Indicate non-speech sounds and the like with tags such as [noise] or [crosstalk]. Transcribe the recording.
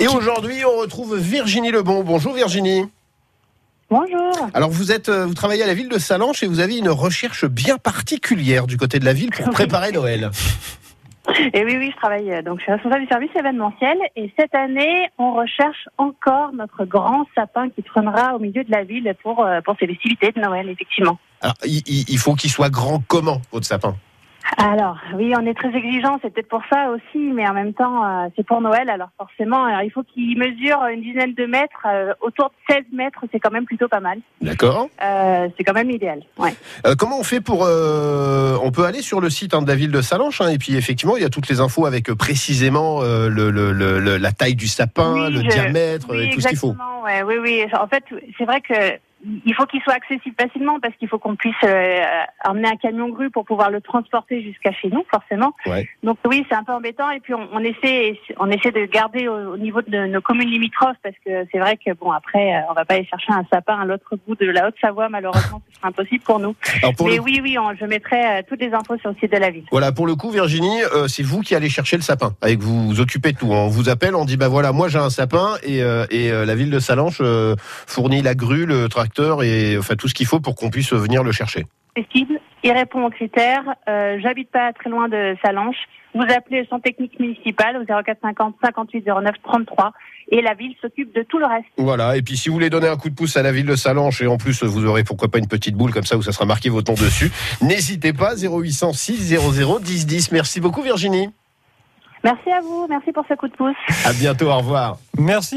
Et aujourd'hui, on retrouve Virginie Lebon. Bonjour Virginie. Bonjour. Alors vous êtes, euh, vous travaillez à la ville de Salanches et vous avez une recherche bien particulière du côté de la ville pour préparer Noël. [laughs] Et oui, oui, je travaille, euh, donc je suis responsable du service événementiel. Et cette année, on recherche encore notre grand sapin qui trônera au milieu de la ville pour, euh, pour ces festivités de Noël, effectivement. Alors, il faut qu'il soit grand comment, votre sapin? Alors, oui, on est très exigeant, c'est peut-être pour ça aussi, mais en même temps, euh, c'est pour Noël, alors forcément, alors, il faut qu'il mesure une dizaine de mètres, euh, autour de 16 mètres, c'est quand même plutôt pas mal. D'accord. Euh, c'est quand même idéal, ouais. Euh, comment on fait pour euh, On peut aller sur le site hein, de la ville de Salanches hein, et puis effectivement, il y a toutes les infos avec euh, précisément euh, le, le- le- le- la taille du sapin, Oui, le je- diamètre Oui, et tout ce qu'il faut. exactement, ouais, oui, oui. En fait, c'est vrai que il faut qu'il soit accessible facilement parce qu'il faut qu'on puisse euh, emmener un camion grue pour pouvoir le transporter jusqu'à chez nous, forcément. Ouais. Donc oui, c'est un peu embêtant et puis on, on essaie, on essaie de garder au, au niveau de nos communes limitrophes parce que c'est vrai que bon après, euh, on va pas aller chercher un sapin à l'autre bout de la Haute-Savoie, malheureusement, ce sera impossible pour nous. Pour Mais le, oui, oui, on- je mettrai euh, toutes les infos sur le site de la ville. voilà, pour le coup, Virginie, euh, c'est vous qui allez chercher le sapin. Avec vous, vous occupez de tout. On vous appelle, on dit bah voilà, moi j'ai un sapin et, et la ville de Salanches fournit la grue, le tracteur et enfin tout ce qu'il faut pour qu'on puisse venir le chercher. accessible, il répond aux critères. Euh, J'habite pas très loin de Salanches. Vous appelez le centre technique municipal au 0450 58 09 33 et la ville s'occupe de tout le reste. Voilà, et puis si vous voulez donner un coup de pouce à la ville de Salanches, et en plus vous aurez pourquoi pas une petite boule comme ça où ça sera marqué votre nom dessus, n'hésitez pas, 0800 600 10 10. Merci beaucoup Virginie. Merci à vous, merci pour ce coup de pouce. À bientôt, au revoir. Merci.